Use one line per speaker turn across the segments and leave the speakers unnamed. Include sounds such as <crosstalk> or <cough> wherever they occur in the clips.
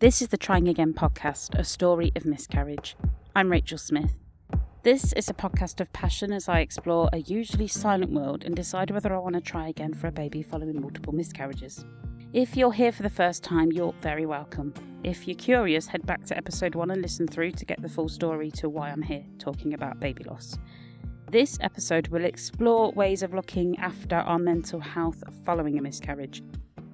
This is the Trying Again podcast, a story of miscarriage. I'm Rachel Smith. This is a podcast of passion as I explore a usually silent world and decide whether I want to try again for a baby following multiple miscarriages. If you're here for the first time, you're very welcome. If you're curious, head back to episode one and listen through to get the full story to why I'm here talking about baby loss. This episode will explore ways of looking after our mental health following a miscarriage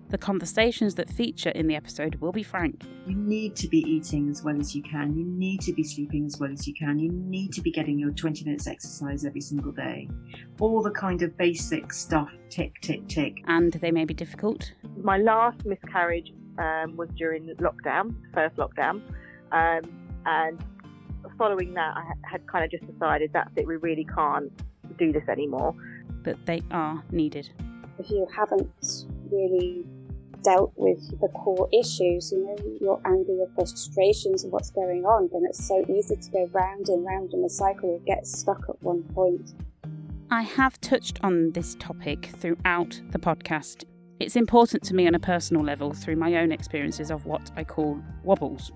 the conversations that feature in the episode will be frank.
You need to be eating as well as you can. You need to be sleeping as well as you can. You need to be getting your 20 minutes exercise every single day. All the kind of basic stuff tick, tick, tick.
And they may be difficult.
My last miscarriage um, was during lockdown, first lockdown. Um, and following that, I had kind of just decided that's it, we really can't do this anymore.
But they are needed.
If you haven't really dealt with the core issues, you know, your anger, your frustrations, and what's going on, then it's so easy to go round and round in a cycle or get stuck at one point.
I have touched on this topic throughout the podcast. It's important to me on a personal level through my own experiences of what I call wobbles.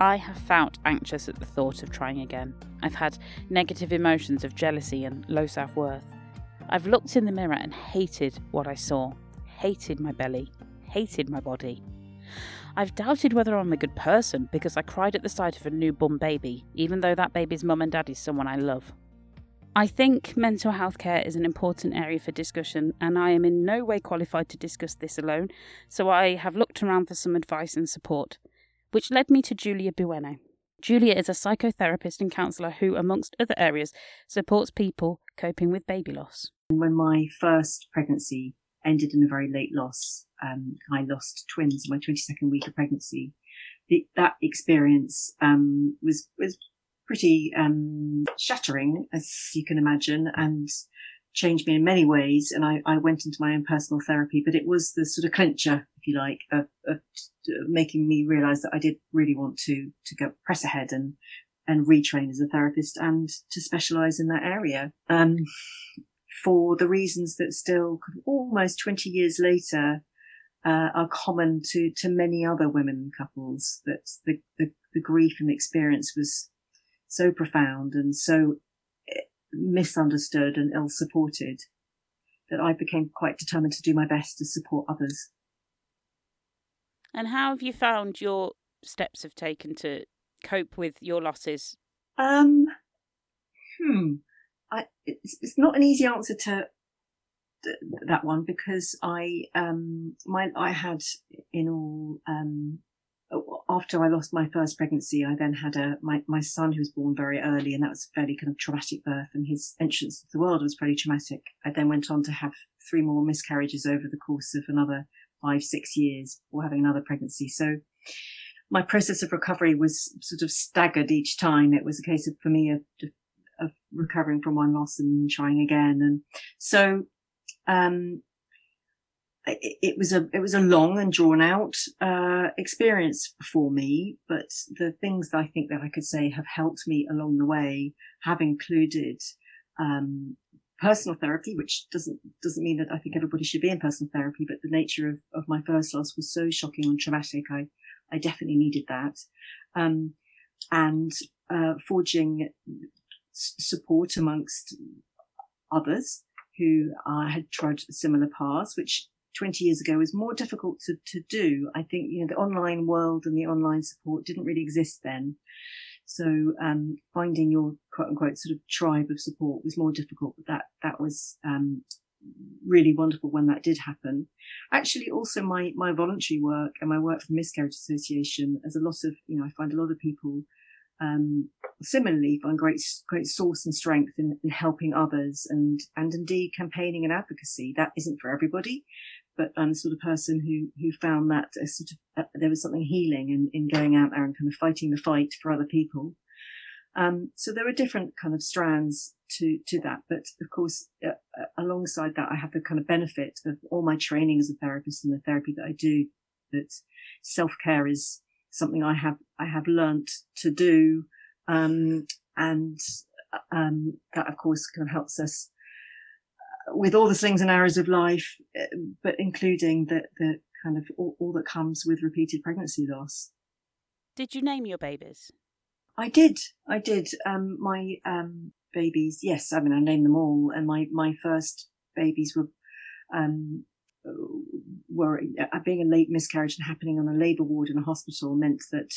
I have felt anxious at the thought of trying again. I've had negative emotions of jealousy and low self worth. I've looked in the mirror and hated what I saw, hated my belly, hated my body. I've doubted whether I'm a good person because I cried at the sight of a newborn baby, even though that baby's mum and dad is someone I love. I think mental health care is an important area for discussion, and I am in no way qualified to discuss this alone, so I have looked around for some advice and support, which led me to Julia Bueno. Julia is a psychotherapist and counsellor who, amongst other areas, supports people coping with baby loss.
When my first pregnancy ended in a very late loss. Um, I lost twins in my 22nd week of pregnancy. The, that experience um, was was pretty um, shattering, as you can imagine, and changed me in many ways. And I, I, went into my own personal therapy, but it was the sort of clincher, if you like, of, of making me realise that I did really want to to go press ahead and and retrain as a therapist and to specialise in that area. Um, for the reasons that still almost 20 years later uh, are common to, to many other women couples that the, the, the grief and the experience was so profound and so eh, misunderstood and ill supported that I became quite determined to do my best to support others.
And how have you found your steps have taken to cope with your losses?
Um, hmm. I, it's, it's not an easy answer to that one because I um my I had in all um after I lost my first pregnancy, I then had a my my son who was born very early, and that was a fairly kind of traumatic birth, and his entrance into the world was pretty traumatic. I then went on to have three more miscarriages over the course of another five six years, or having another pregnancy. So my process of recovery was sort of staggered each time. It was a case of for me of of recovering from one loss and trying again. And so, um, it, it, was a, it was a long and drawn out, uh, experience for me, but the things that I think that I could say have helped me along the way have included, um, personal therapy, which doesn't doesn't mean that I think everybody should be in personal therapy, but the nature of, of my first loss was so shocking and traumatic. I I definitely needed that, um, and uh, forging support amongst others who uh, had trod similar paths, which 20 years ago was more difficult to, to do. I think, you know, the online world and the online support didn't really exist then. So, um, finding your quote unquote sort of tribe of support was more difficult, but that, that was, um, really wonderful when that did happen. Actually, also my, my voluntary work and my work for the Miscarriage Association, as a lot of, you know, I find a lot of people um, similarly find great great source and strength in, in, helping others and and indeed campaigning and advocacy. That isn't for everybody, but I'm the sort of person who who found that a sort of uh, there was something healing in, in going out there and kind of fighting the fight for other people. Um, so there are different kind of strands to to that, but of course, uh, uh alongside that, I have the kind of benefit of all my training as a therapist and the therapy that I do. That self care is something I have I have learnt to do, um, and um, that of course kind of helps us uh, with all the slings and arrows of life, uh, but including the the kind of all, all that comes with repeated pregnancy loss.
Did you name your babies?
I did. I did. Um, my um, babies, yes. I mean, I named them all, and my my first babies were um, uh, being a late miscarriage and happening on a labour ward in a hospital meant that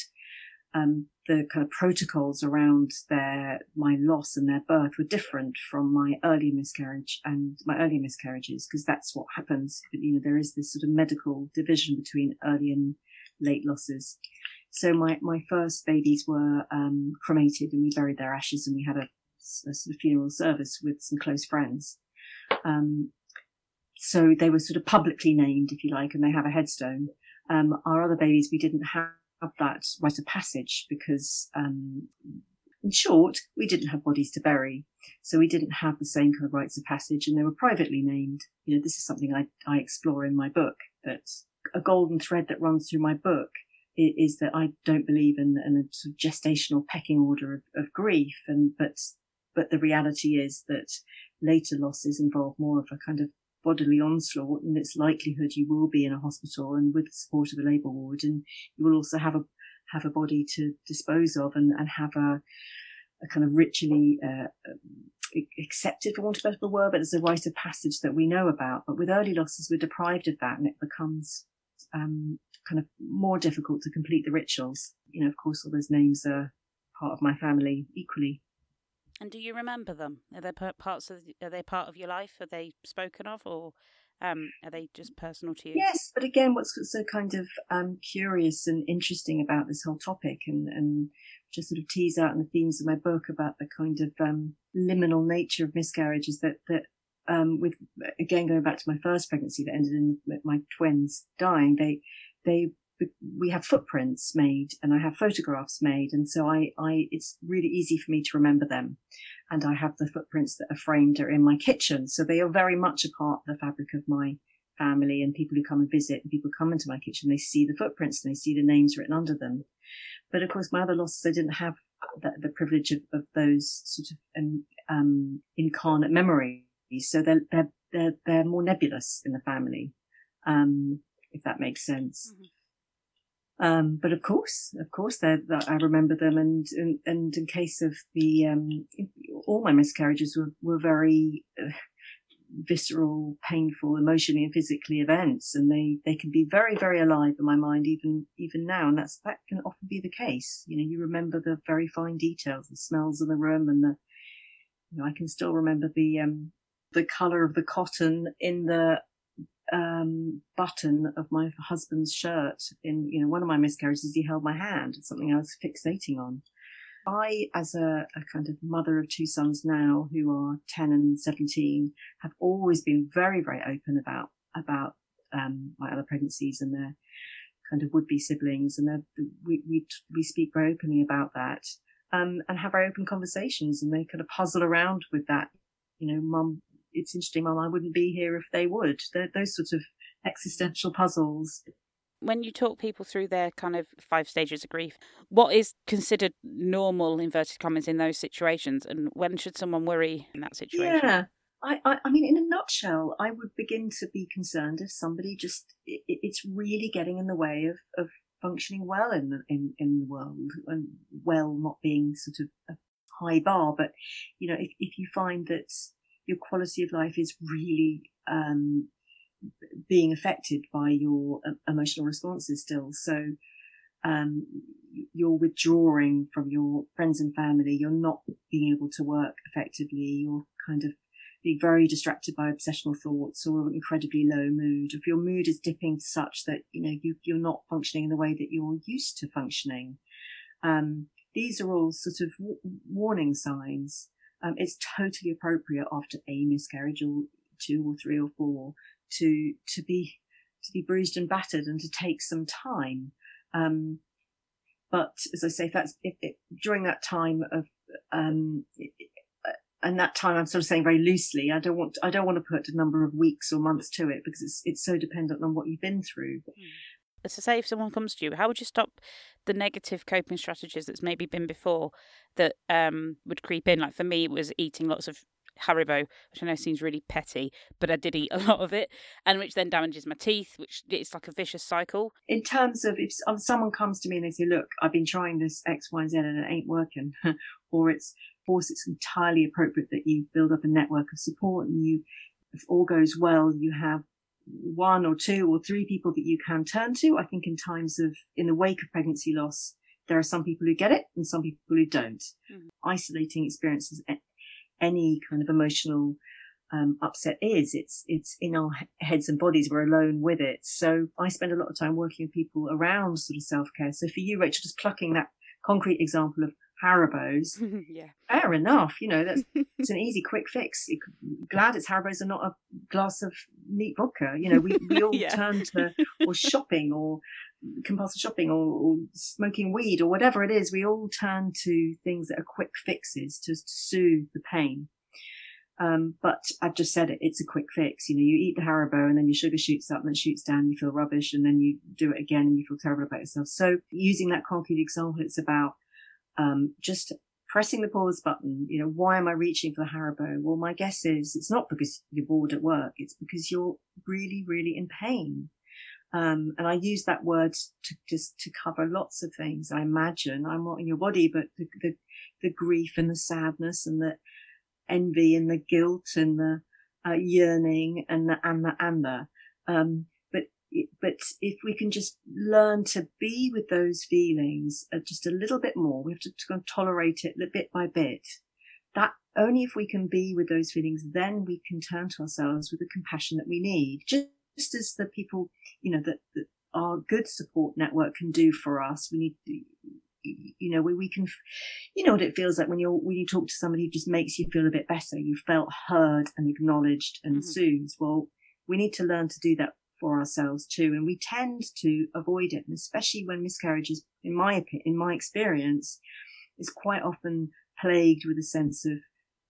um, the kind of protocols around their my loss and their birth were different from my early miscarriage and my earlier miscarriages because that's what happens. You know, there is this sort of medical division between early and late losses. So my my first babies were um, cremated and we buried their ashes and we had a, a sort of funeral service with some close friends. Um, so they were sort of publicly named, if you like, and they have a headstone. Um, our other babies, we didn't have that rite of passage because, um, in short, we didn't have bodies to bury. So we didn't have the same kind of rites of passage and they were privately named. You know, this is something I, I explore in my book that a golden thread that runs through my book is that I don't believe in, in a sort of gestational pecking order of, of grief. And, but, but the reality is that later losses involve more of a kind of bodily onslaught and its likelihood you will be in a hospital and with the support of a labour ward and you will also have a have a body to dispose of and, and have a a kind of ritually uh, accepted, for want of a better word, but there's a rite of passage that we know about. But with early losses, we're deprived of that, and it becomes um, kind of more difficult to complete the rituals. You know, of course, all those names are part of my family equally.
And do you remember them? Are they parts of? Are they part of your life? Are they spoken of, or um, are they just personal to you?
Yes, but again, what's so kind of um, curious and interesting about this whole topic, and and just sort of tease out in the themes of my book about the kind of um, liminal nature of miscarriages that that um, with again going back to my first pregnancy that ended in my twins dying, they they we have footprints made and I have photographs made. And so I, I, it's really easy for me to remember them. And I have the footprints that are framed are in my kitchen. So they are very much a part of the fabric of my family and people who come and visit and people come into my kitchen, they see the footprints and they see the names written under them. But of course, my other losses, I didn't have the, the privilege of, of, those sort of um, um, incarnate memories. So they're, they're, they're, they're more nebulous in the family. Um, if that makes sense. Mm-hmm. Um, but of course, of course, I remember them. And, and, and in case of the, um, all my miscarriages were, were very uh, visceral, painful, emotionally and physically events. And they, they can be very, very alive in my mind, even, even now. And that's, that can often be the case. You know, you remember the very fine details, the smells in the room and the, you know, I can still remember the, um, the color of the cotton in the um, button of my husband's shirt in, you know, one of my miscarriages, he held my hand. Something I was fixating on. I, as a, a, kind of mother of two sons now who are 10 and 17, have always been very, very open about, about, um, my other pregnancies and their kind of would-be siblings. And we, we, we speak very openly about that, um, and have very open conversations and they kind of puzzle around with that. You know, mum it's interesting, Well, I wouldn't be here if they would. They're those sorts of existential puzzles.
When you talk people through their kind of five stages of grief, what is considered normal, inverted commas, in those situations? And when should someone worry in that situation?
Yeah. I, I, I mean, in a nutshell, I would begin to be concerned if somebody just, it, it's really getting in the way of, of functioning well in the, in, in the world and well not being sort of a high bar. But, you know, if, if you find that your quality of life is really um, being affected by your uh, emotional responses still. So um, you're withdrawing from your friends and family. You're not being able to work effectively. You're kind of being very distracted by obsessional thoughts or incredibly low mood. If your mood is dipping such that you know you, you're not functioning in the way that you're used to functioning, um, these are all sort of w- warning signs um, it's totally appropriate after a miscarriage or two or three or four to to be to be bruised and battered and to take some time. Um, but as I say, if that's if, during that time of um, and that time I'm sort of saying very loosely. I don't want I don't want to put a number of weeks or months to it because it's it's so dependent on what you've been through. Mm
to say if someone comes to you, how would you stop the negative coping strategies that's maybe been before that um, would creep in? Like for me, it was eating lots of Haribo, which I know seems really petty, but I did eat <laughs> a lot of it, and which then damages my teeth, which it's like a vicious cycle.
In terms of if someone comes to me and they say, "Look, I've been trying this X, Y, Z and it ain't working," <laughs> or it's of course it's entirely appropriate that you build up a network of support and you, if all goes well, you have one or two or three people that you can turn to. I think in times of, in the wake of pregnancy loss, there are some people who get it and some people who don't. Mm-hmm. Isolating experiences, any kind of emotional um, upset is. It's it's in our heads and bodies. We're alone with it. So I spend a lot of time working with people around sort of self care. So for you, Rachel, just plucking that concrete example of Haribo's. <laughs>
yeah.
Fair enough. You know, that's <laughs> it's an easy, quick fix. glad it's Haribo's and not a glass of neat vodka. You know, we, we <laughs> all yeah. turn to or shopping or compulsive shopping or, or, smoking weed or whatever it is. We all turn to things that are quick fixes to soothe the pain. Um, but I've just said it, it's a quick fix. You know, you eat the Haribo and then your sugar shoots up and then shoots down, you feel rubbish and then you do it again and you feel terrible about yourself. So using that concrete example, it's about um, just pressing the pause button. You know, why am I reaching for the Haribo? Well, my guess is it's not because you're bored at work. It's because you're really, really in pain. Um, and I use that word to just to cover lots of things. I imagine I'm not in your body, but the, the, the grief and the sadness and the envy and the guilt and the uh, yearning and the and the and the. Um, but if we can just learn to be with those feelings uh, just a little bit more, we have to, to tolerate it bit by bit. That only if we can be with those feelings, then we can turn to ourselves with the compassion that we need. Just, just as the people, you know, that, that our good support network can do for us. We need, you know, we, we can, you know what it feels like when you're, when you talk to somebody who just makes you feel a bit better. You felt heard and acknowledged and mm-hmm. soothed. Well, we need to learn to do that for ourselves too. And we tend to avoid it, and especially when miscarriages, in my in my experience, is quite often plagued with a sense of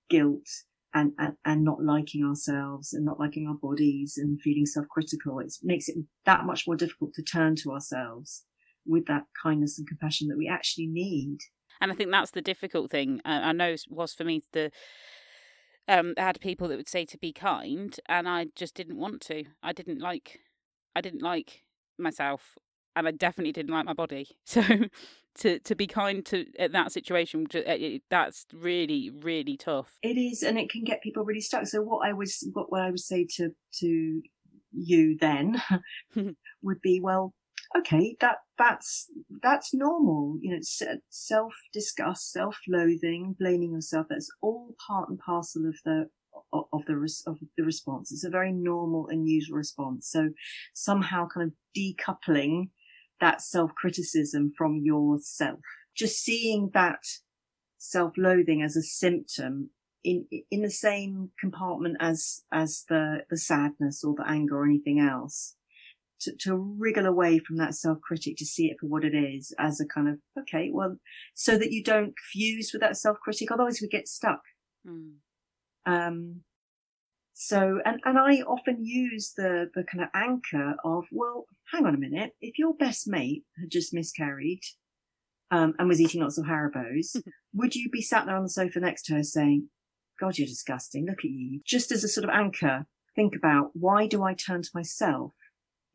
guilt and, and, and not liking ourselves and not liking our bodies and feeling self-critical. It makes it that much more difficult to turn to ourselves with that kindness and compassion that we actually need.
And I think that's the difficult thing. I know was for me the um, I had people that would say to be kind, and I just didn't want to. I didn't like, I didn't like myself, and I definitely didn't like my body. <laughs> So, to to be kind to at that situation, that's really really tough.
It is, and it can get people really stuck. So, what I was, what, what I would say to to you then <laughs> would be, well, okay, that that's that's normal. You know, self disgust, self loathing, blaming yourself. That's all part and parcel of the of the of the response. It's a very normal and usual response. So somehow, kind of decoupling that self criticism from yourself, just seeing that self loathing as a symptom in in the same compartment as as the the sadness or the anger or anything else to, to wriggle away from that self critic to see it for what it is as a kind of, okay, well, so that you don't fuse with that self critic. Otherwise we get stuck. Mm. Um, so, and, and I often use the, the kind of anchor of, well, hang on a minute. If your best mate had just miscarried, um, and was eating lots of Haribos, <laughs> would you be sat there on the sofa next to her saying, God, you're disgusting. Look at you. Just as a sort of anchor, think about why do I turn to myself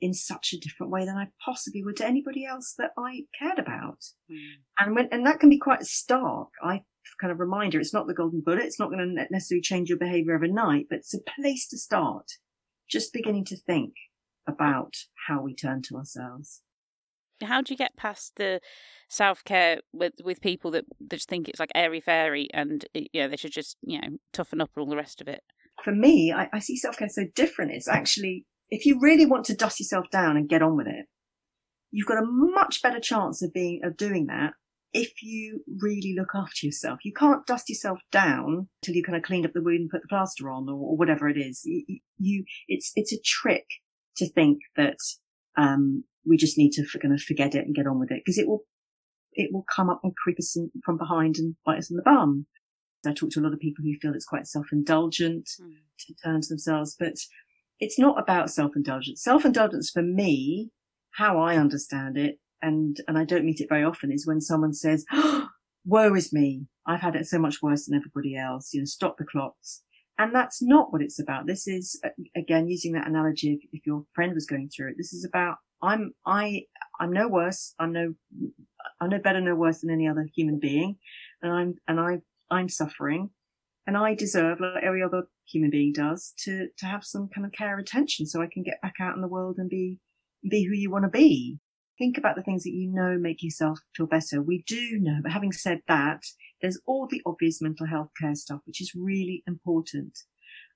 in such a different way than I possibly would to anybody else that I cared about. Mm. And when, and that can be quite stark. I kind of reminder, it's not the golden bullet. It's not going to necessarily change your behavior overnight, but it's a place to start. Just beginning to think about how we turn to ourselves.
How do you get past the self care with with people that, that just think it's like airy fairy and you know they should just you know toughen up and all the rest of it?
For me, I, I see self care so different. It's actually if you really want to dust yourself down and get on with it, you've got a much better chance of being, of doing that if you really look after yourself. You can't dust yourself down till you kind of cleaned up the wound and put the plaster on or, or whatever it is. You, you, it's, it's a trick to think that, um, we just need to kind of forget it and get on with it because it will, it will come up and creep us in, from behind and bite us in the bum. I talk to a lot of people who feel it's quite self-indulgent mm. to turn to themselves, but it's not about self-indulgence. Self-indulgence for me, how I understand it, and, and I don't meet it very often is when someone says, oh, <gasps> woe is me. I've had it so much worse than everybody else. You know, stop the clocks. And that's not what it's about. This is, again, using that analogy, if, if your friend was going through it, this is about, I'm, I, I'm no worse. I'm no, I'm no better, no worse than any other human being. And I'm, and I, I'm suffering and I deserve, like every other human being does, to, to have some kind of care attention so I can get back out in the world and be, be who you want to be. Think about the things that you know make yourself feel better. We do know, but having said that, there's all the obvious mental health care stuff, which is really important.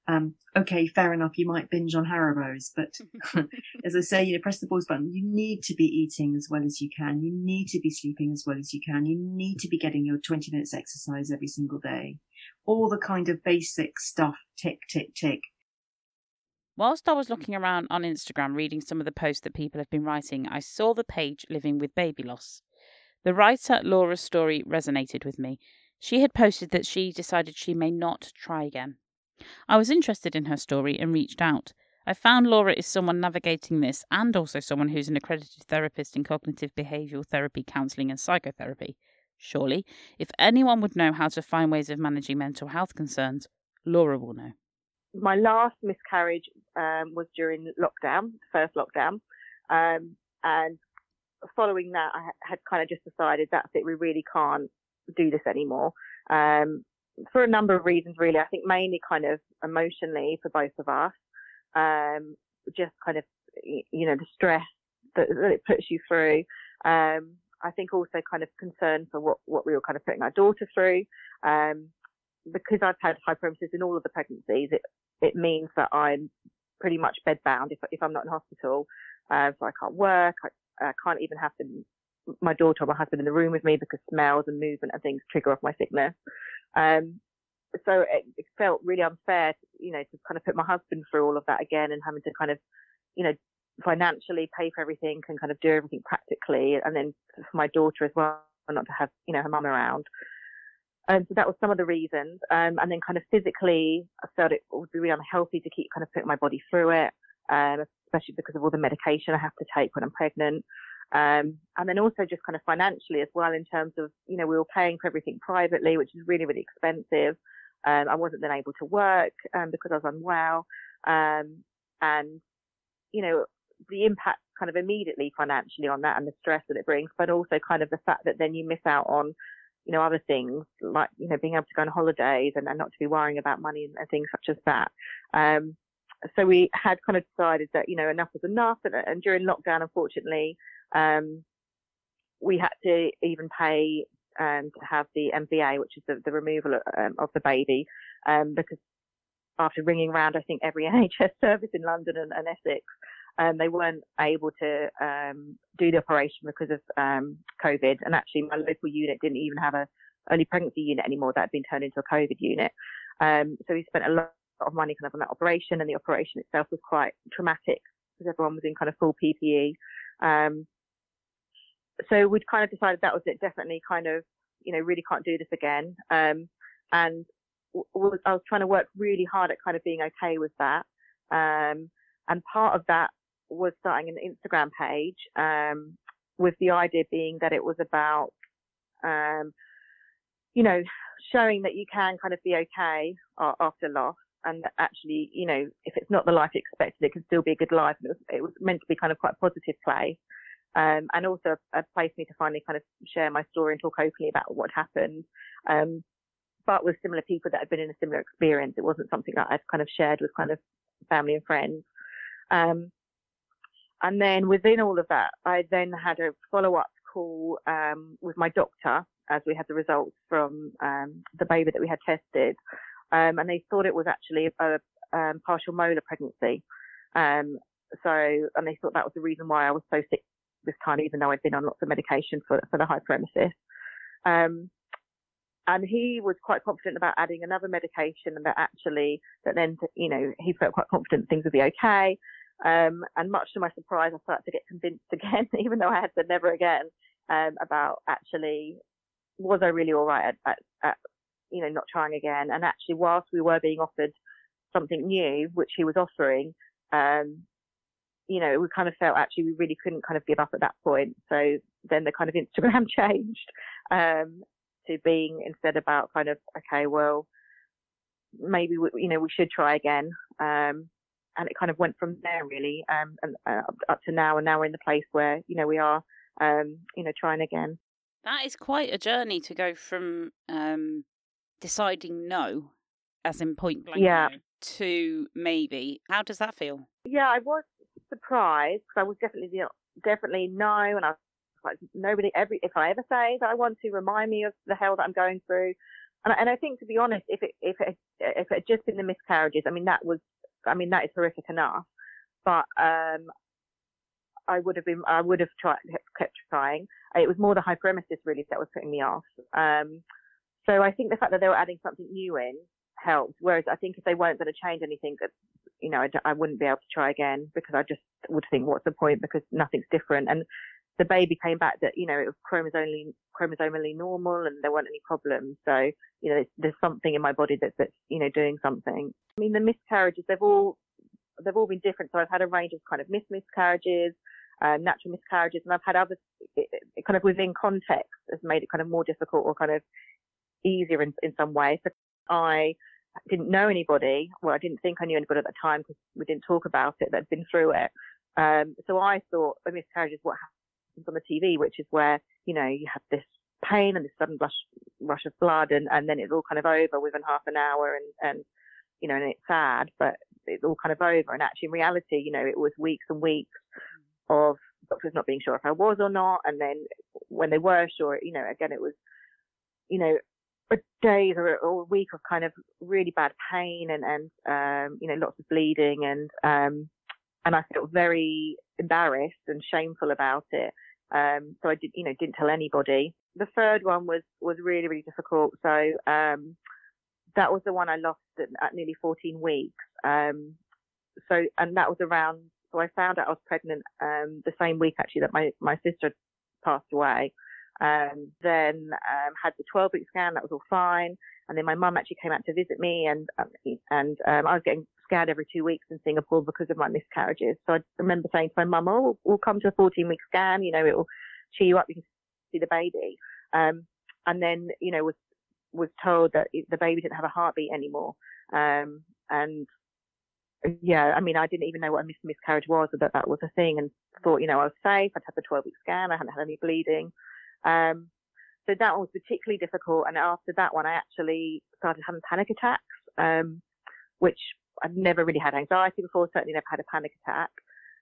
Um, okay, fair enough. You might binge on Haribo's, but <laughs> as I say, you know, press the pause button. You need to be eating as well as you can. You need to be sleeping as well as you can. You need to be getting your 20 minutes exercise every single day. All the kind of basic stuff, tick, tick, tick.
Whilst I was looking around on Instagram reading some of the posts that people have been writing, I saw the page Living with Baby Loss. The writer Laura's story resonated with me. She had posted that she decided she may not try again. I was interested in her story and reached out. I found Laura is someone navigating this and also someone who's an accredited therapist in cognitive behavioural therapy, counselling, and psychotherapy. Surely, if anyone would know how to find ways of managing mental health concerns, Laura will know
my last miscarriage um, was during lockdown, first lockdown, um, and following that, I had kind of just decided that's it. We really can't do this anymore. Um, for a number of reasons, really. I think mainly kind of emotionally for both of us. Um, just kind of, you know, the stress that, that it puts you through. Um, I think also kind of concern for what, what we were kind of putting our daughter through. Um, because I've had hyperemesis in all of the pregnancies, it, it means that I'm pretty much bedbound if, if I'm not in hospital. Uh, so I can't work. I, I can't even have my daughter or my husband in the room with me because smells and movement and things trigger off my sickness. Um, so it, it, felt really unfair, to, you know, to kind of put my husband through all of that again and having to kind of, you know, financially pay for everything and kind of do everything practically. And then for my daughter as well, not to have, you know, her mum around. Um, so that was some of the reasons. Um, and then kind of physically, I felt it would be really unhealthy to keep kind of putting my body through it, um, especially because of all the medication I have to take when I'm pregnant. Um, and then also just kind of financially as well in terms of, you know, we were paying for everything privately, which is really, really expensive. Um, I wasn't then able to work, um, because I was unwell. and, you know, the impact kind of immediately financially on that and the stress that it brings, but also kind of the fact that then you miss out on you know, other things like, you know, being able to go on holidays and, and not to be worrying about money and, and things such as that. Um, so we had kind of decided that, you know, enough was enough. And, and during lockdown, unfortunately, um, we had to even pay um, to have the MVA, which is the, the removal of, um, of the baby, um, because after ringing around, I think every <laughs> NHS service in London and, and Essex, um, they weren't able to um, do the operation because of um, COVID. And actually, my local unit didn't even have a early pregnancy unit anymore that had been turned into a COVID unit. Um, so we spent a lot of money kind of on that operation, and the operation itself was quite traumatic because everyone was in kind of full PPE. Um, so we'd kind of decided that was it. Definitely, kind of, you know, really can't do this again. Um, and I was trying to work really hard at kind of being okay with that. Um, and part of that was starting an Instagram page, um, with the idea being that it was about, um, you know, showing that you can kind of be okay after loss and that actually, you know, if it's not the life you expected, it can still be a good life. It was, it was meant to be kind of quite a positive place. Um, and also a, place for me to finally kind of share my story and talk openly about what happened. Um, but with similar people that had been in a similar experience. It wasn't something that I'd kind of shared with kind of family and friends. Um, and then within all of that, I then had a follow up call um, with my doctor as we had the results from um, the baby that we had tested. Um, and they thought it was actually a, um, partial molar pregnancy. Um, so, and they thought that was the reason why I was so sick this time, even though I'd been on lots of medication for, for the hyperemesis. Um, and he was quite confident about adding another medication and that actually, that then, you know, he felt quite confident things would be okay. Um, and much to my surprise, I started to get convinced <laughs> again, even though I had said never again, um, about actually, was I really all right at, at, at, you know, not trying again? And actually, whilst we were being offered something new, which he was offering, um, you know, we kind of felt actually we really couldn't kind of give up at that point. So then the kind of <laughs> Instagram <laughs> changed, um, to being instead about kind of, okay, well, maybe we, you know we should try again. Um, and it kind of went from there really, um, and uh, up to now. And now we're in the place where you know we are, um, you know, trying again.
That is quite a journey to go from um, deciding no, as in point blank,
yeah.
no, to maybe. How does that feel?
Yeah, I was surprised because I was definitely definitely no, and I was like nobody. Every if I ever say that I want to remind me of the hell that I'm going through, and and I think to be honest, if it if it if it had just been the miscarriages, I mean that was, I mean that is horrific enough, but um, I would have been I would have tried kept trying. It was more the hyperemesis really that was putting me off. Um, so I think the fact that they were adding something new in helped. Whereas I think if they weren't going to change anything, you know, I, I wouldn't be able to try again because I just would think, what's the point? Because nothing's different. And the baby came back that, you know, it was chromosomally, chromosomally normal and there weren't any problems. So, you know, there's something in my body that's, that's, you know, doing something. I mean, the miscarriages, they've all, they've all been different. So I've had a range of kind of mis miscarriages, um, natural miscarriages, and I've had others it, it kind of within context has made it kind of more difficult or kind of easier in, in some way. So I didn't know anybody. Well, I didn't think I knew anybody at the time because we didn't talk about it that had been through it. Um, so I thought a miscarriage is what on the TV, which is where, you know, you have this pain and this sudden rush, rush of blood and, and then it's all kind of over within half an hour and, and, you know, and it's sad, but it's all kind of over. And actually in reality, you know, it was weeks and weeks of doctors not being sure if I was or not. And then when they were sure, you know, again, it was, you know, a days or, or a week of kind of really bad pain and, and, um, you know, lots of bleeding and, um, and I felt very embarrassed and shameful about it. Um, so I did, you know, didn't tell anybody. The third one was, was really, really difficult. So, um, that was the one I lost at, at nearly 14 weeks. Um, so, and that was around, so I found out I was pregnant, um, the same week actually that my, my sister passed away. Um, then um, had the 12 week scan, that was all fine. And then my mum actually came out to visit me, and um, and um, I was getting scared every two weeks in Singapore because of my miscarriages. So I remember saying to my mum, "Oh, we'll, come to a 14 week scan. You know, it will cheer you up. You can see the baby." Um, and then you know was was told that the baby didn't have a heartbeat anymore. Um, and yeah, I mean, I didn't even know what a miscarriage was, or that that was a thing, and thought, you know, I was safe. I'd had the 12 week scan. I hadn't had any bleeding. Um, so that one was particularly difficult. And after that one, I actually started having panic attacks, um, which I've never really had anxiety before, certainly never had a panic attack.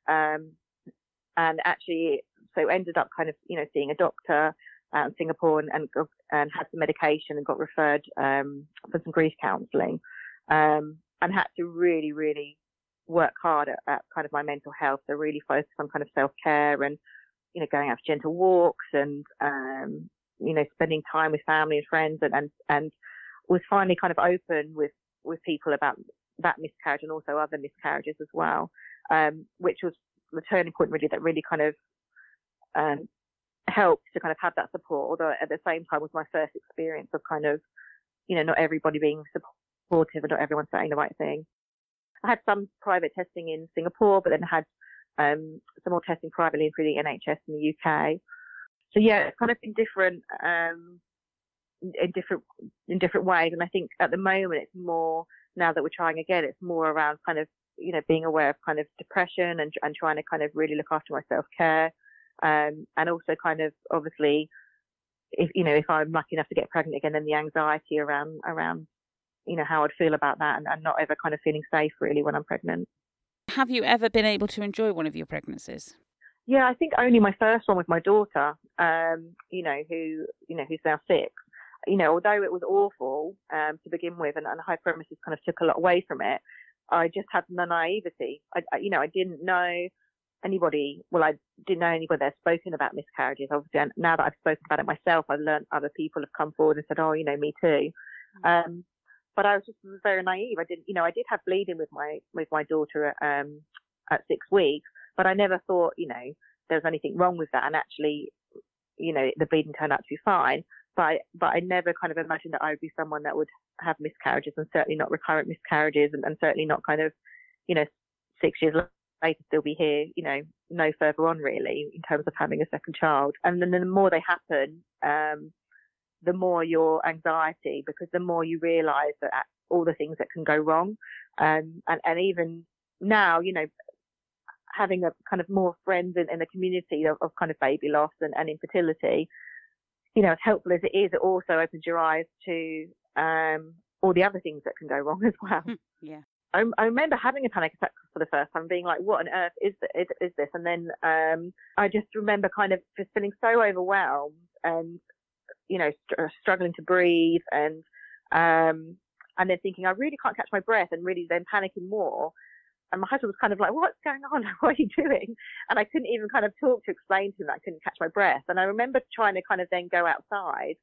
Um, and actually, so ended up kind of, you know, seeing a doctor out in Singapore and, and, and had some medication and got referred, um, for some grief counseling. Um, and had to really, really work hard at, at kind of my mental health. So really focus on kind of self care and, you know, going out for gentle walks and, um, you know, spending time with family and friends and, and, and was finally kind of open with, with people about that miscarriage and also other miscarriages as well. Um, which was the turning point really that really kind of, um, helped to kind of have that support, although at the same time was my first experience of kind of, you know, not everybody being supportive and not everyone saying the right thing. I had some private testing in Singapore, but then had um, some more testing privately through the NHS in the UK. So yeah, it's kind of been different, um, in different, in different ways. And I think at the moment it's more, now that we're trying again, it's more around kind of, you know, being aware of kind of depression and, and trying to kind of really look after my self care. Um, and also kind of obviously, if, you know, if I'm lucky enough to get pregnant again, then the anxiety around, around, you know, how I'd feel about that and, and not ever kind of feeling safe really when I'm pregnant.
Have you ever been able to enjoy one of your pregnancies?
Yeah, I think only my first one with my daughter, um, you know, who, you know, who's now six. You know, although it was awful, um, to begin with and, and hyperemesis kind of took a lot away from it, I just had the naivety. I, I, you know, I didn't know anybody, well, I didn't know anybody that had spoken about miscarriages. Obviously, and now that I've spoken about it myself, I've learned other people have come forward and said, oh, you know, me too. Mm-hmm. Um, but I was just very naive. I didn't, you know, I did have bleeding with my, with my daughter at, um, at six weeks, but I never thought, you know, there was anything wrong with that. And actually, you know, the bleeding turned out to be fine. But I, but I never kind of imagined that I would be someone that would have miscarriages and certainly not recurrent miscarriages and, and certainly not kind of, you know, six years later still be here, you know, no further on really in terms of having a second child. And then the more they happen, um, the more your anxiety, because the more you realise that all the things that can go wrong, um, and and even now, you know, having a kind of more friends in, in the community of, of, kind of baby loss and, and infertility, you know, as helpful as it is, it also opens your eyes to um, all the other things that can go wrong <laughs> as well. Hmm,
yeah.
I, I, remember having a panic attack for the first time, being like, "What on earth is is, is this?" And then um, I just remember kind of just feeling so overwhelmed and you know st- struggling to breathe and um, and then thinking I really can't catch my breath and really then panicking more. And my husband was kind of like, "What's going on? <laughs> what are you doing?" And I couldn't even kind of talk to explain to him that I couldn't catch my breath. And I remember trying to kind of then go outside.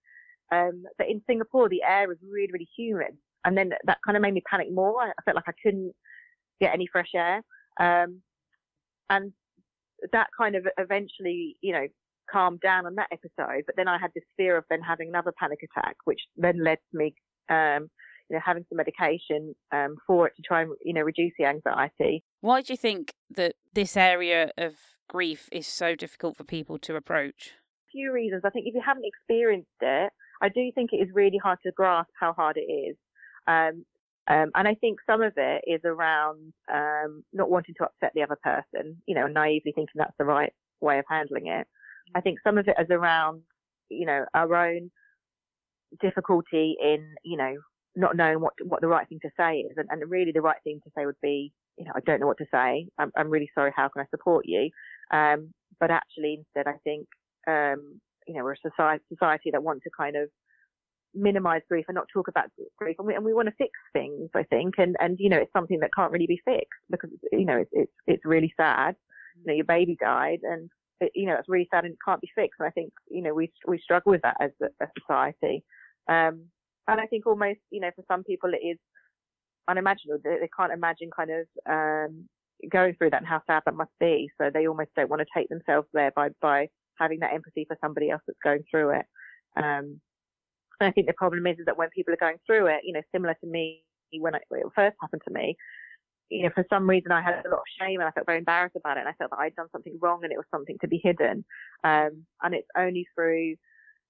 Um, but in Singapore, the air was really, really humid, and then that kind of made me panic more. I felt like I couldn't get any fresh air, um, and that kind of eventually, you know, calmed down on that episode. But then I had this fear of then having another panic attack, which then led to me um, you know, having some medication um, for it to try and, you know, reduce the anxiety.
Why do you think that this area of grief is so difficult for people to approach?
A few reasons. I think if you haven't experienced it, I do think it is really hard to grasp how hard it is. Um, um, and I think some of it is around um, not wanting to upset the other person, you know, naively thinking that's the right way of handling it. I think some of it is around, you know, our own difficulty in, you know, not knowing what what the right thing to say is, and, and really the right thing to say would be, you know, I don't know what to say. I'm, I'm really sorry. How can I support you? Um, but actually, instead, I think, um, you know, we're a society, society that wants to kind of minimize grief and not talk about grief, and we, and we want to fix things. I think, and and you know, it's something that can't really be fixed because you know, it's it's, it's really sad. You know, your baby died, and it, you know, it's really sad and it can't be fixed. And I think, you know, we we struggle with that as a, a society. Um, and I think almost, you know, for some people it is unimaginable. They, they can't imagine kind of um, going through that and how sad that must be. So they almost don't want to take themselves there by by having that empathy for somebody else that's going through it. Um, and I think the problem is, is that when people are going through it, you know, similar to me when, I, when it first happened to me, you know, for some reason I had a lot of shame and I felt very embarrassed about it and I felt that I'd done something wrong and it was something to be hidden. Um, and it's only through,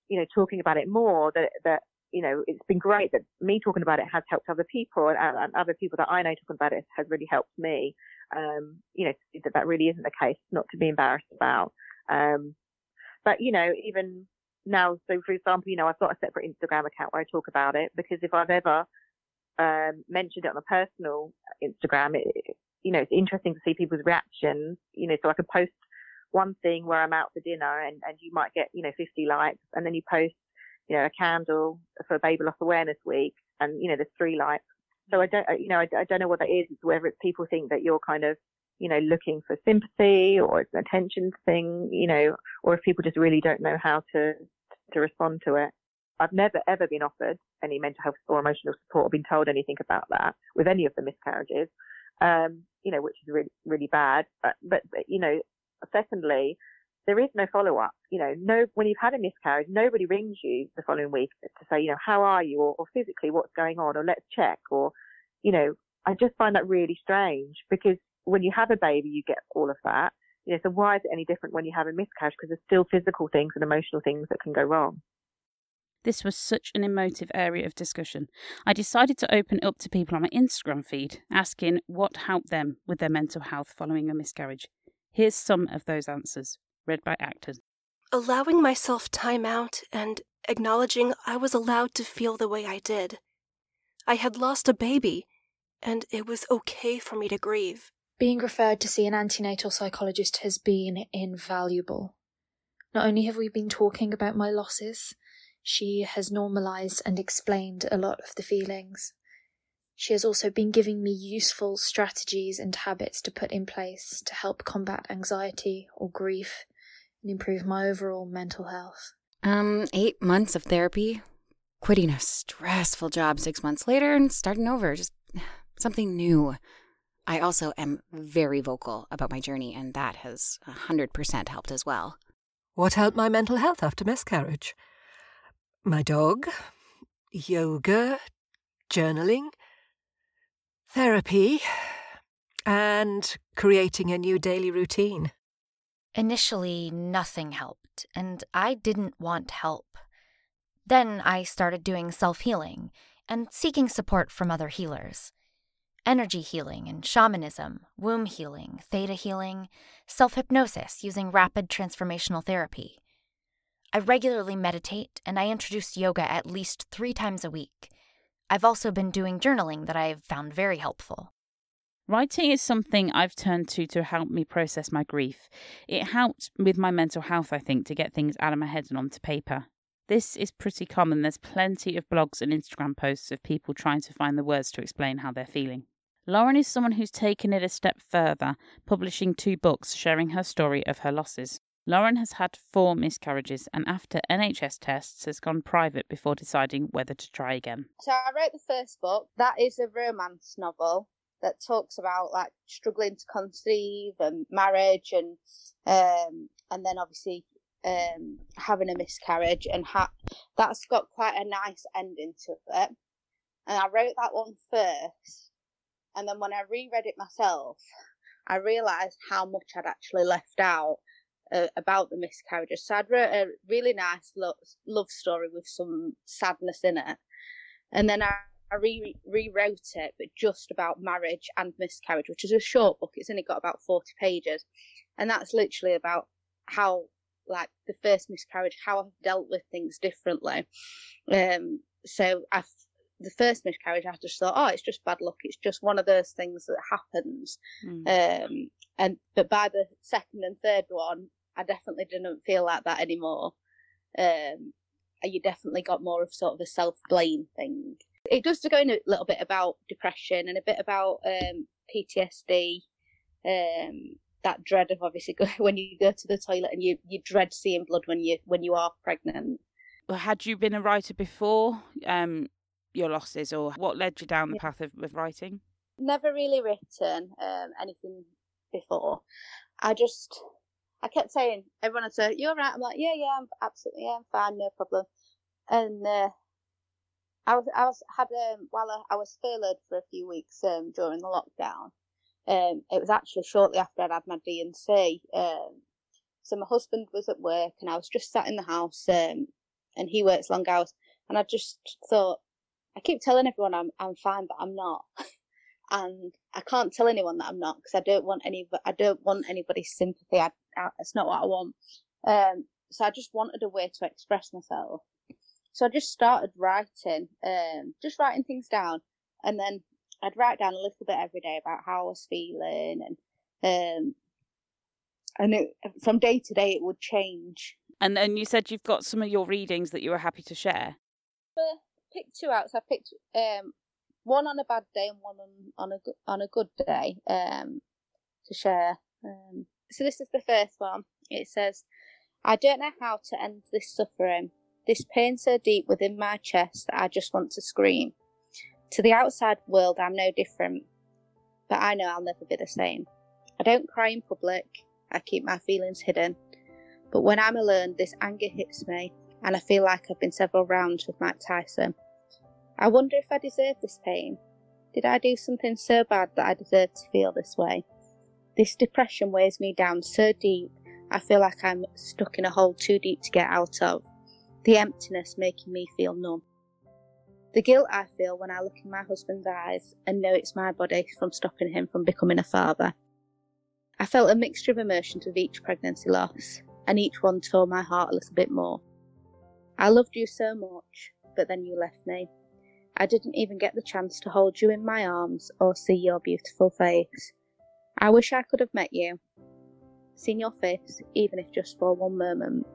you know, talking about it more that, that you know, it's been great that me talking about it has helped other people and, and other people that I know talking about it has really helped me. Um, you know, that that really isn't the case, not to be embarrassed about. Um, but you know, even now, so for example, you know, I've got a separate Instagram account where I talk about it because if I've ever um, mentioned it on a personal Instagram, it, you know, it's interesting to see people's reactions. You know, so I could post one thing where I'm out for dinner and, and you might get, you know, 50 likes and then you post you know, a candle for Baby Loss Awareness Week, and you know, there's three lights. So I don't, you know, I, I don't know what that is. It's Whether it's people think that you're kind of, you know, looking for sympathy or it's an attention thing, you know, or if people just really don't know how to to respond to it. I've never ever been offered any mental health or emotional support or been told anything about that with any of the miscarriages, um, you know, which is really really bad. But, but, but you know, secondly, there is no follow up. You know, no, when you've had a miscarriage, nobody rings you the following week to say, you know, how are you or, or physically what's going on or let's check or, you know, I just find that really strange because when you have a baby, you get all of that. You know, so why is it any different when you have a miscarriage? Because there's still physical things and emotional things that can go wrong.
This was such an emotive area of discussion. I decided to open it up to people on my Instagram feed, asking what helped them with their mental health following a miscarriage. Here's some of those answers read by actors.
Allowing myself time out and acknowledging I was allowed to feel the way I did. I had lost a baby, and it was okay for me to grieve.
Being referred to see an antenatal psychologist has been invaluable. Not only have we been talking about my losses, she has normalized and explained a lot of the feelings. She has also been giving me useful strategies and habits to put in place to help combat anxiety or grief and improve my overall mental health?
Um, eight months of therapy, quitting a stressful job six months later, and starting over, just <sighs> something new. I also am very vocal about my journey, and that has 100% helped as well.
What helped my mental health after miscarriage? My dog, yoga, journaling, therapy, <sighs> and creating a new daily routine.
Initially, nothing helped, and I didn't want help. Then I started doing self healing and seeking support from other healers energy healing and shamanism, womb healing, theta healing, self hypnosis using rapid transformational therapy. I regularly meditate and I introduce yoga at least three times a week. I've also been doing journaling that I've found very helpful.
Writing is something I've turned to to help me process my grief. It helped with my mental health, I think, to get things out of my head and onto paper. This is pretty common. There's plenty of blogs and Instagram posts of people trying to find the words to explain how they're feeling. Lauren is someone who's taken it a step further, publishing two books sharing her story of her losses. Lauren has had four miscarriages and after NHS tests has gone private before deciding whether to try again.
So I wrote the first book. That is a romance novel that talks about like struggling to conceive and marriage and um and then obviously um having a miscarriage and ha- that's got quite a nice ending to it. And I wrote that one first and then when I reread it myself, I realised how much I'd actually left out uh, about the miscarriages. So I'd wrote a really nice lo- love story with some sadness in it. And then I, I re- rewrote it, but just about marriage and miscarriage, which is a short book. It's only got about 40 pages. And that's literally about how, like, the first miscarriage, how I've dealt with things differently. Um, so I've the first miscarriage, I just thought, oh, it's just bad luck. It's just one of those things that happens. Mm. Um, and but by the second and third one, I definitely didn't feel like that anymore. Um, you definitely got more of sort of a self blame thing. It does go in a little bit about depression and a bit about um, PTSD. Um, that dread of obviously <laughs> go, when you go to the toilet and you, you dread seeing blood when you when you are pregnant.
Had you been a writer before? Um, your losses or what led you down the path of, of writing?
Never really written um, anything before. I just, I kept saying, everyone would say, you're right. I'm like, yeah, yeah, I'm absolutely, yeah, I'm fine, no problem. And, uh, I was, I was, had, um, while I, I was furloughed for a few weeks, um, during the lockdown, um, it was actually shortly after I'd had my D&C, um, so my husband was at work and I was just sat in the house, um, and he works long hours. And I just thought, I keep telling everyone I'm I'm fine, but I'm not, <laughs> and I can't tell anyone that I'm not because I don't want any I don't want anybody's sympathy. I, I, it's not what I want. Um, so I just wanted a way to express myself. So I just started writing, um, just writing things down, and then I'd write down a little bit every day about how I was feeling, and um, and it, from day to day it would change.
And then you said you've got some of your readings that you were happy to share.
But picked two out. So I picked um, one on a bad day and one on, on a on a good day um, to share. Um, so this is the first one. It says, "I don't know how to end this suffering. This pain so deep within my chest that I just want to scream. To the outside world, I'm no different, but I know I'll never be the same. I don't cry in public. I keep my feelings hidden." But when I'm alone, this anger hits me and I feel like I've been several rounds with Mike Tyson. I wonder if I deserve this pain. Did I do something so bad that I deserve to feel this way? This depression weighs me down so deep, I feel like I'm stuck in a hole too deep to get out of. The emptiness making me feel numb. The guilt I feel when I look in my husband's eyes and know it's my body from stopping him from becoming a father. I felt a mixture of emotions with each pregnancy loss, and each one tore my heart a little bit more. I loved you so much, but then you left me. I didn't even get the chance to hold you in my arms or see your beautiful face. I wish I could have met you, seen your face, even if just for one moment.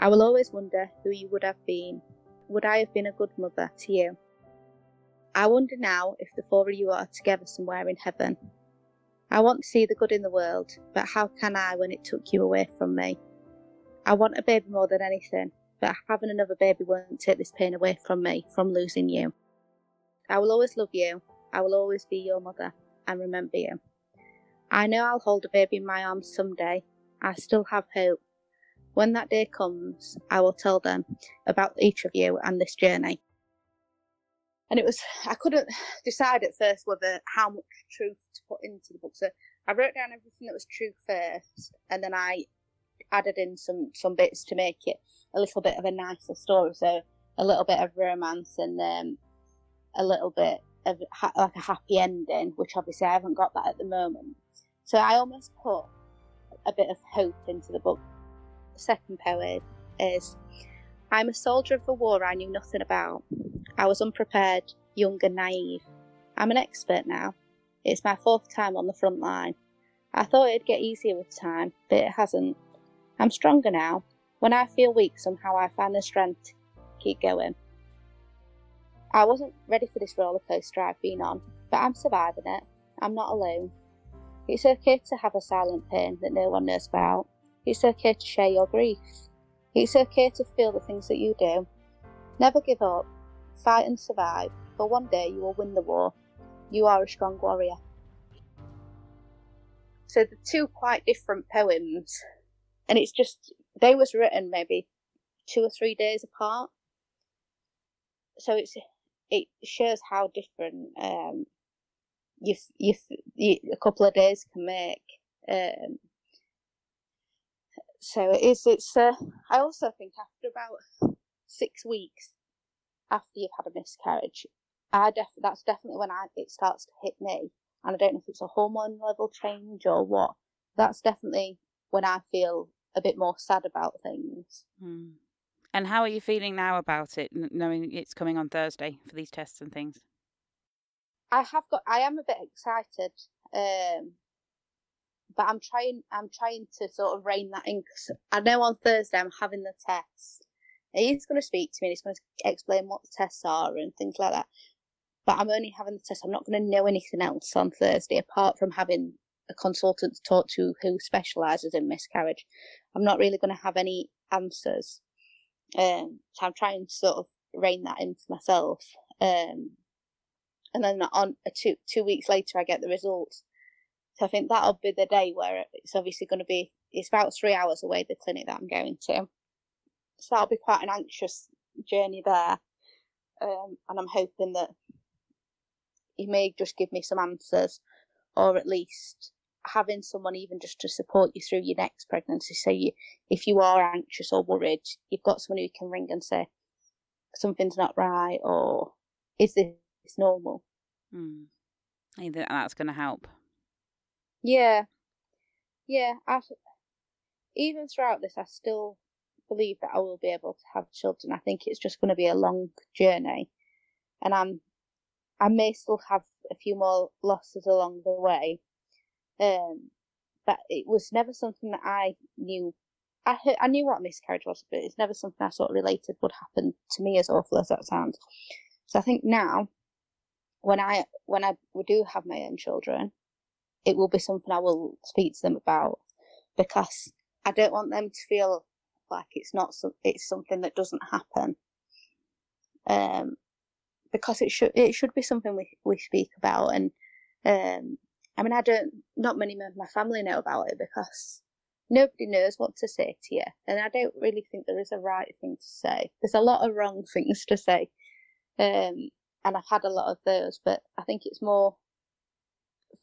I will always wonder who you would have been. Would I have been a good mother to you? I wonder now if the four of you are together somewhere in heaven. I want to see the good in the world, but how can I when it took you away from me? I want a baby more than anything, but having another baby won't take this pain away from me from losing you. I will always love you. I will always be your mother and remember you. I know I'll hold a baby in my arms someday. I still have hope. When that day comes, I will tell them about each of you and this journey. And it was, I couldn't decide at first whether how much truth to put into the book. So I wrote down everything that was true first, and then I added in some some bits to make it a little bit of a nicer story. So a little bit of romance and um, a little bit of ha- like a happy ending, which obviously I haven't got that at the moment. So I almost put a bit of hope into the book. The second poem is I'm a soldier of a war I knew nothing about. I was unprepared, young and naive. I'm an expert now. It's my fourth time on the front line. I thought it'd get easier with time, but it hasn't. I'm stronger now. When I feel weak, somehow I find the strength to keep going. I wasn't ready for this roller coaster I've been on, but I'm surviving it. I'm not alone. It's okay to have a silent pain that no one knows about. It's okay to share your grief. It's okay to feel the things that you do. Never give up. Fight and survive, for one day you will win the war. You are a strong warrior. So the two quite different poems, and it's just they was written maybe two or three days apart. So it's it shows how different um, you, you, a couple of days can make. Um, so it is. It's. Uh, I also think after about six weeks after you've had a miscarriage, I def- that's definitely when I it starts to hit me, and I don't know if it's a hormone level change or what. That's definitely when I feel a bit more sad about things.
Hmm. And how are you feeling now about it, knowing it's coming on Thursday for these tests and things?
I have got. I am a bit excited, um, but I'm trying. I'm trying to sort of rein that in. Cause I know on Thursday I'm having the test. He's going to speak to me. and He's going to explain what the tests are and things like that. But I'm only having the test. I'm not going to know anything else on Thursday apart from having a consultant to talk to who specialises in miscarriage. I'm not really going to have any answers. Um, so I'm trying to sort of rein that in for myself. Um, and then on two two weeks later, I get the results. So I think that'll be the day where it's obviously going to be. It's about three hours away the clinic that I'm going to, so that'll be quite an anxious journey there. Um, and I'm hoping that he may just give me some answers, or at least having someone even just to support you through your next pregnancy. So you, if you are anxious or worried, you've got someone who can ring and say something's not right, or is this normal?
Hmm. I think that's going to help.
Yeah, yeah. I, even throughout this, I still believe that I will be able to have children. I think it's just going to be a long journey, and I'm I may still have a few more losses along the way, um, but it was never something that I knew. I heard, I knew what miscarriage was, but it's never something I sort of related would happen to me, as awful as that sounds. So I think now, when I when I do have my own children, it will be something I will speak to them about because I don't want them to feel like it's not some, it's something that doesn't happen. Um, because it should it should be something we we speak about and um I mean, I don't, not many of my family know about it because nobody knows what to say to you. And I don't really think there is a right thing to say. There's a lot of wrong <laughs> things to say. Um, and I've had a lot of those, but I think it's more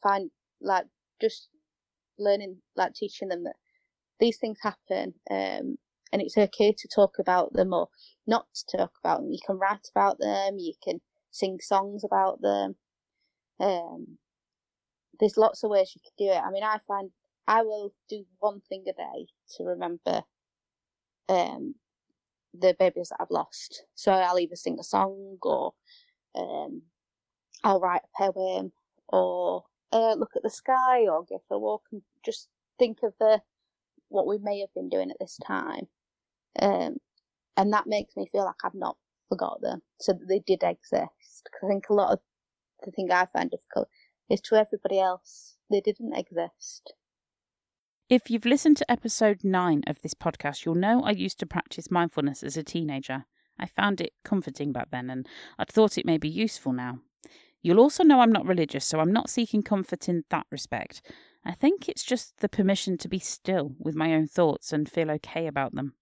find, like, just learning, like, teaching them that these things happen. Um, and it's okay to talk about them or not to talk about them. You can write about them, you can sing songs about them. Um, there's lots of ways you can do it. I mean, I find I will do one thing a day to remember um, the babies that I've lost. So I'll either sing a song or um, I'll write a poem or uh, look at the sky or go for a walk and just think of the what we may have been doing at this time. Um, and that makes me feel like I've not forgot them, so that they did exist. Because I think a lot of the thing I find difficult is to everybody else, they didn't exist.
If you've listened to episode 9 of this podcast, you'll know I used to practice mindfulness as a teenager. I found it comforting back then and I'd thought it may be useful now. You'll also know I'm not religious, so I'm not seeking comfort in that respect. I think it's just the permission to be still with my own thoughts and feel okay about them.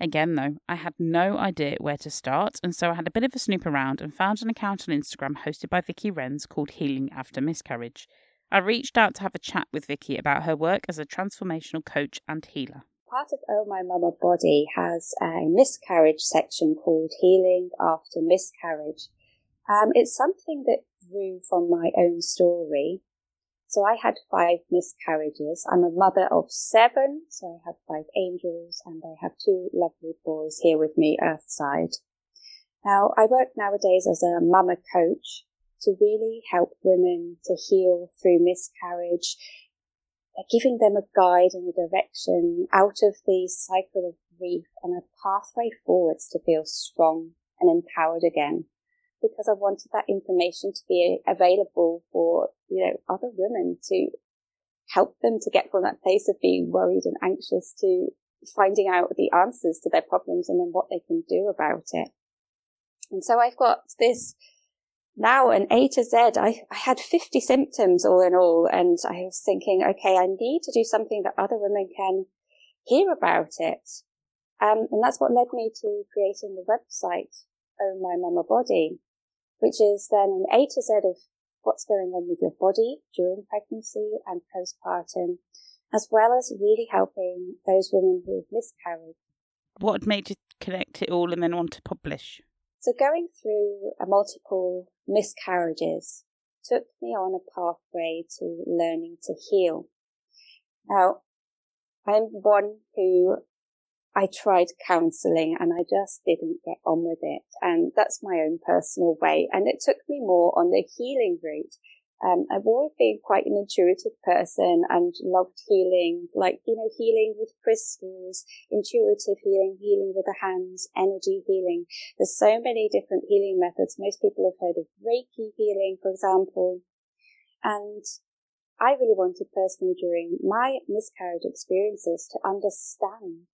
Again, though, I had no idea where to start, and so I had a bit of a snoop around and found an account on Instagram hosted by Vicky Wrens called Healing After Miscarriage. I reached out to have a chat with Vicky about her work as a transformational coach and healer.
part of Oh My Mama Body has a miscarriage section called Healing After Miscarriage. Um, it's something that from my own story. So I had five miscarriages. I'm a mother of seven, so I have five angels and I have two lovely boys here with me earthside. Now I work nowadays as a mama coach to really help women to heal through miscarriage, giving them a guide and a direction out of the cycle of grief and a pathway forwards to feel strong and empowered again. Because I wanted that information to be available for, you know, other women to help them to get from that place of being worried and anxious to finding out the answers to their problems and then what they can do about it. And so I've got this now an A to Z. I, I had 50 symptoms all in all. And I was thinking, okay, I need to do something that other women can hear about it. Um, and that's what led me to creating the website, Oh My Mama Body, which is then an A to Z of what's going on with your body during pregnancy and postpartum, as well as really helping those women who have miscarried.
What made you connect it all and then want to publish?
So going through a multiple miscarriages took me on a pathway to learning to heal. Now, I'm one who I tried counseling and I just didn't get on with it. And that's my own personal way. And it took me more on the healing route um, I've always been quite an intuitive person and loved healing, like, you know, healing with crystals, intuitive healing, healing with the hands, energy healing. There's so many different healing methods. Most people have heard of Reiki healing, for example. And I really wanted personally during my miscarriage experiences to understand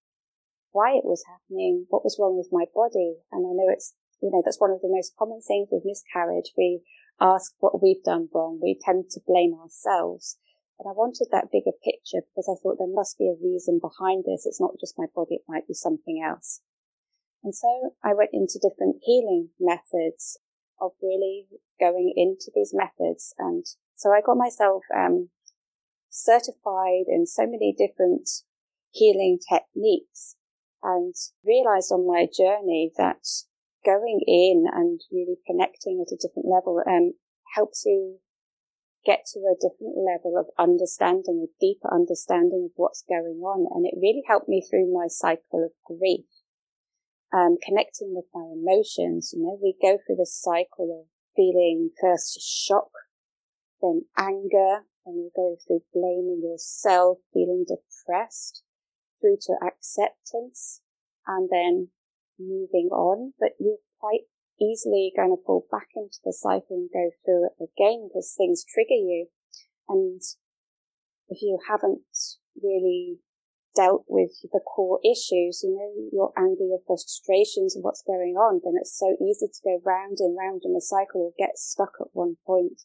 why it was happening, what was wrong with my body. And I know it's, you know, that's one of the most common things with miscarriage. We ask what we've done wrong. We tend to blame ourselves. But I wanted that bigger picture because I thought there must be a reason behind this. It's not just my body, it might be something else. And so I went into different healing methods of really going into these methods. And so I got myself um, certified in so many different healing techniques and realized on my journey that going in and really connecting at a different level um, helps you get to a different level of understanding, a deeper understanding of what's going on. And it really helped me through my cycle of grief, um, connecting with my emotions. You know, we go through the cycle of feeling first shock, then anger, and you go through blaming yourself, feeling depressed, through to acceptance, and then moving on, but you're quite easily going to fall back into the cycle and go through it again because things trigger you. And if you haven't really dealt with the core issues, you know, your anger, your frustrations and what's going on, then it's so easy to go round and round in the cycle or get stuck at one point.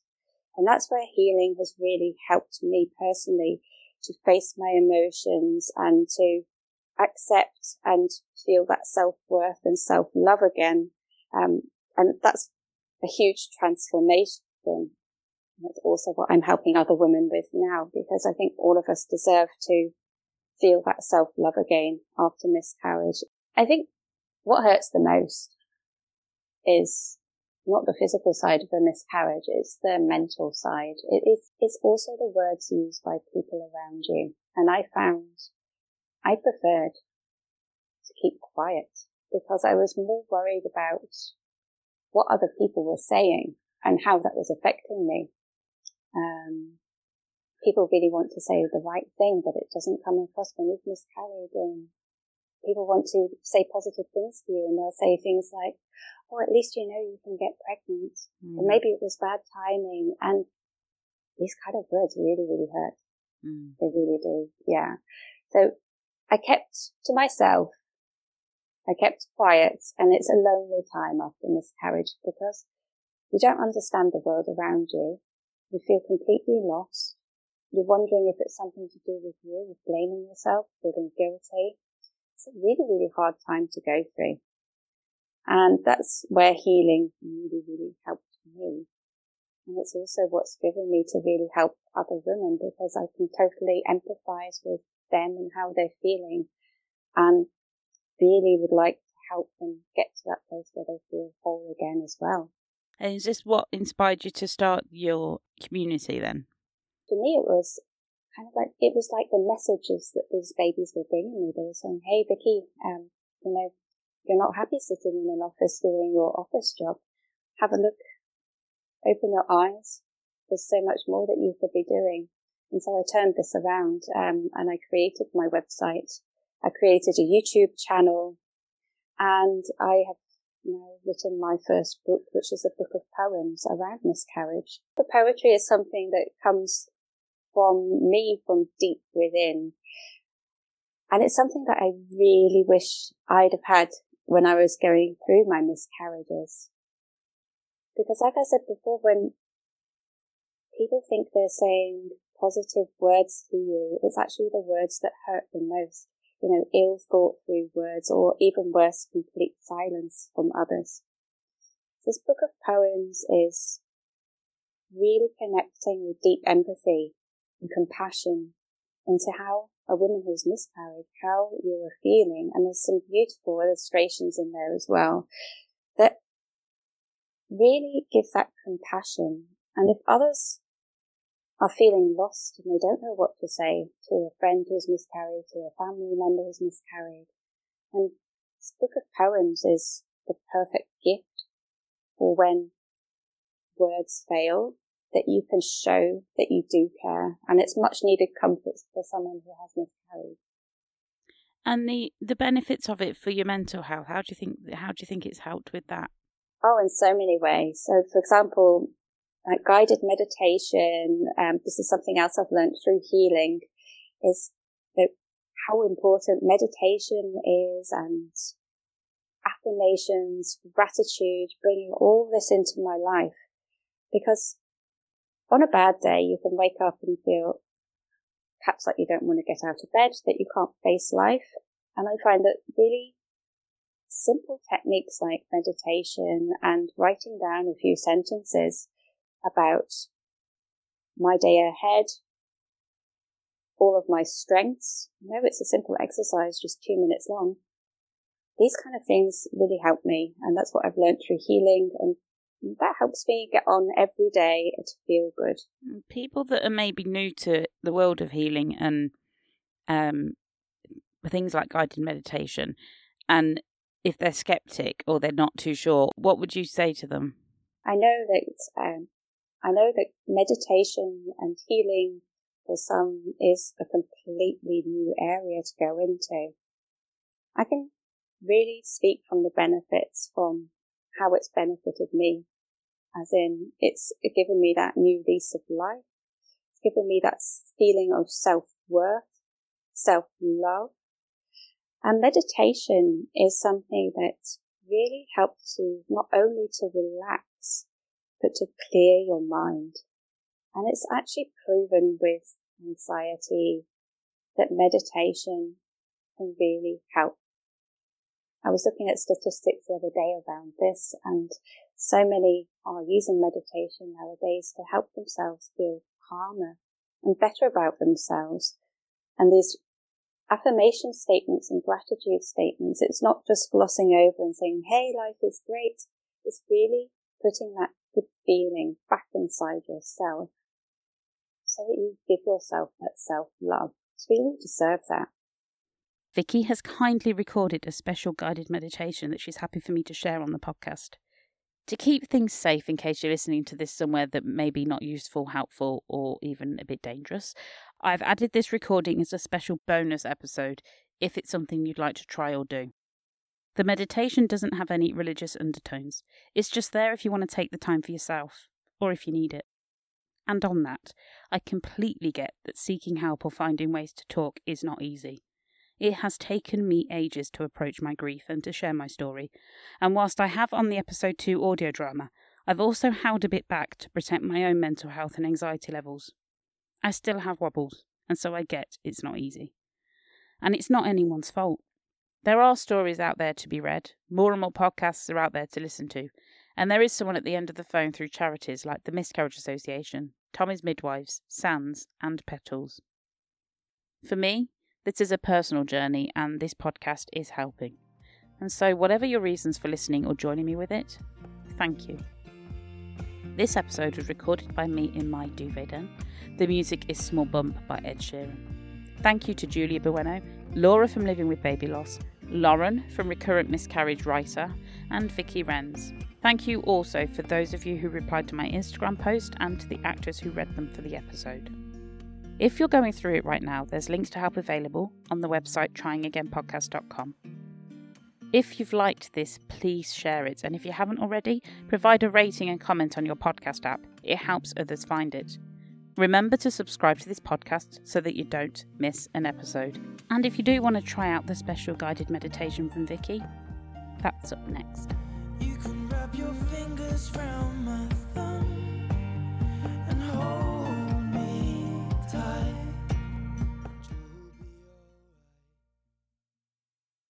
And that's where healing has really helped me personally to face my emotions and to accept and feel that self worth and self love again. Um, and that's a huge transformation. That's also what I'm helping other women with now because I think all of us deserve to feel that self love again after miscarriage. I think what hurts the most is not the physical side of the miscarriage, it's the mental side. It is, it's also the words used by people around you. And I found I preferred to keep quiet because I was more worried about what other people were saying and how that was affecting me. Um, people really want to say the right thing, but it doesn't come across when you've miscarried and people want to say positive things to you and they'll say things like, oh, at least you know you can get pregnant mm. or maybe it was bad timing. And these kind of words really, really hurt. Mm. They really do. Yeah. So I kept to myself. I kept quiet and it's a lonely time after miscarriage because you don't understand the world around you. You feel completely lost. You're wondering if it's something to do with you, with blaming yourself, feeling guilty. It's a really, really hard time to go through. And that's where healing really, really helped me. And it's also what's driven me to really help other women because I can totally empathize with them and how they're feeling and really would like to help them get to that place where they feel whole again as well.
And is this what inspired you to start your community then?
For me, it was kind of like it was like the messages that these babies were bringing me. They were saying, "Hey, Vicky, um, you know, you're not happy sitting in an office doing your office job. Have a look, open your eyes. There's so much more that you could be doing." And so I turned this around, um, and I created my website. I created a YouTube channel, and I have now written my first book, which is a book of poems around miscarriage. The poetry is something that comes from me from deep within. And it's something that I really wish I'd have had when I was going through my miscarriages. Because like I said before, when people think they're saying positive words to you, it's actually the words that hurt the most you know, ill thought through words or even worse, complete silence from others. This book of poems is really connecting with deep empathy and compassion into how a woman who's miscarried, how you are feeling. And there's some beautiful illustrations in there as well that really give that compassion. And if others are feeling lost and they don't know what to say to a friend who's miscarried, to a family member who's miscarried. And this book of poems is the perfect gift for when words fail, that you can show that you do care. And it's much needed comfort for someone who has miscarried.
And the, the benefits of it for your mental health, how do you think how do you think it's helped with that?
Oh, in so many ways. So for example, uh, guided meditation. Um, this is something else I've learned through healing is that how important meditation is and affirmations, gratitude, bringing all this into my life. Because on a bad day, you can wake up and feel perhaps like you don't want to get out of bed, that you can't face life. And I find that really simple techniques like meditation and writing down a few sentences about my day ahead, all of my strengths. I know it's a simple exercise, just two minutes long. These kind of things really help me, and that's what I've learned through healing, and that helps me get on every day to feel good.
People that are maybe new to the world of healing and um, things like guided meditation, and if they're skeptic or they're not too sure, what would you say to them?
I know that um, I know that meditation and healing for some is a completely new area to go into. I can really speak from the benefits from how it's benefited me. As in, it's given me that new lease of life. It's given me that feeling of self-worth, self-love. And meditation is something that really helps you not only to relax, but to clear your mind. And it's actually proven with anxiety that meditation can really help. I was looking at statistics the other day around this and so many are using meditation nowadays to help themselves feel calmer and better about themselves. And these affirmation statements and gratitude statements, it's not just glossing over and saying, Hey, life is great. It's really putting that good feeling back inside yourself so that you give yourself that self love. We all deserve that.
Vicky has kindly recorded a special guided meditation that she's happy for me to share on the podcast. To keep things safe in case you're listening to this somewhere that may be not useful, helpful, or even a bit dangerous, I've added this recording as a special bonus episode if it's something you'd like to try or do. The meditation doesn't have any religious undertones. It's just there if you want to take the time for yourself, or if you need it. And on that, I completely get that seeking help or finding ways to talk is not easy. It has taken me ages to approach my grief and to share my story, and whilst I have on the episode 2 audio drama, I've also held a bit back to protect my own mental health and anxiety levels. I still have wobbles, and so I get it's not easy. And it's not anyone's fault. There are stories out there to be read, more and more podcasts are out there to listen to, and there is someone at the end of the phone through charities like the Miscarriage Association, Tommy's Midwives, Sands, and Petals. For me, This is a personal journey, and this podcast is helping. And so, whatever your reasons for listening or joining me with it, thank you. This episode was recorded by me in my duvet den. The music is Small Bump by Ed Sheeran. Thank you to Julia Bueno, Laura from Living with Baby Loss, Lauren from Recurrent Miscarriage Writer, and Vicky Renz. Thank you also for those of you who replied to my Instagram post and to the actors who read them for the episode. If you're going through it right now, there's links to help available on the website tryingagainpodcast.com. If you've liked this, please share it, and if you haven't already, provide a rating and comment on your podcast app. It helps others find it. Remember to subscribe to this podcast so that you don't miss an episode. And if you do want to try out the special guided meditation from Vicky, that's up next.
You can wrap your fingers round my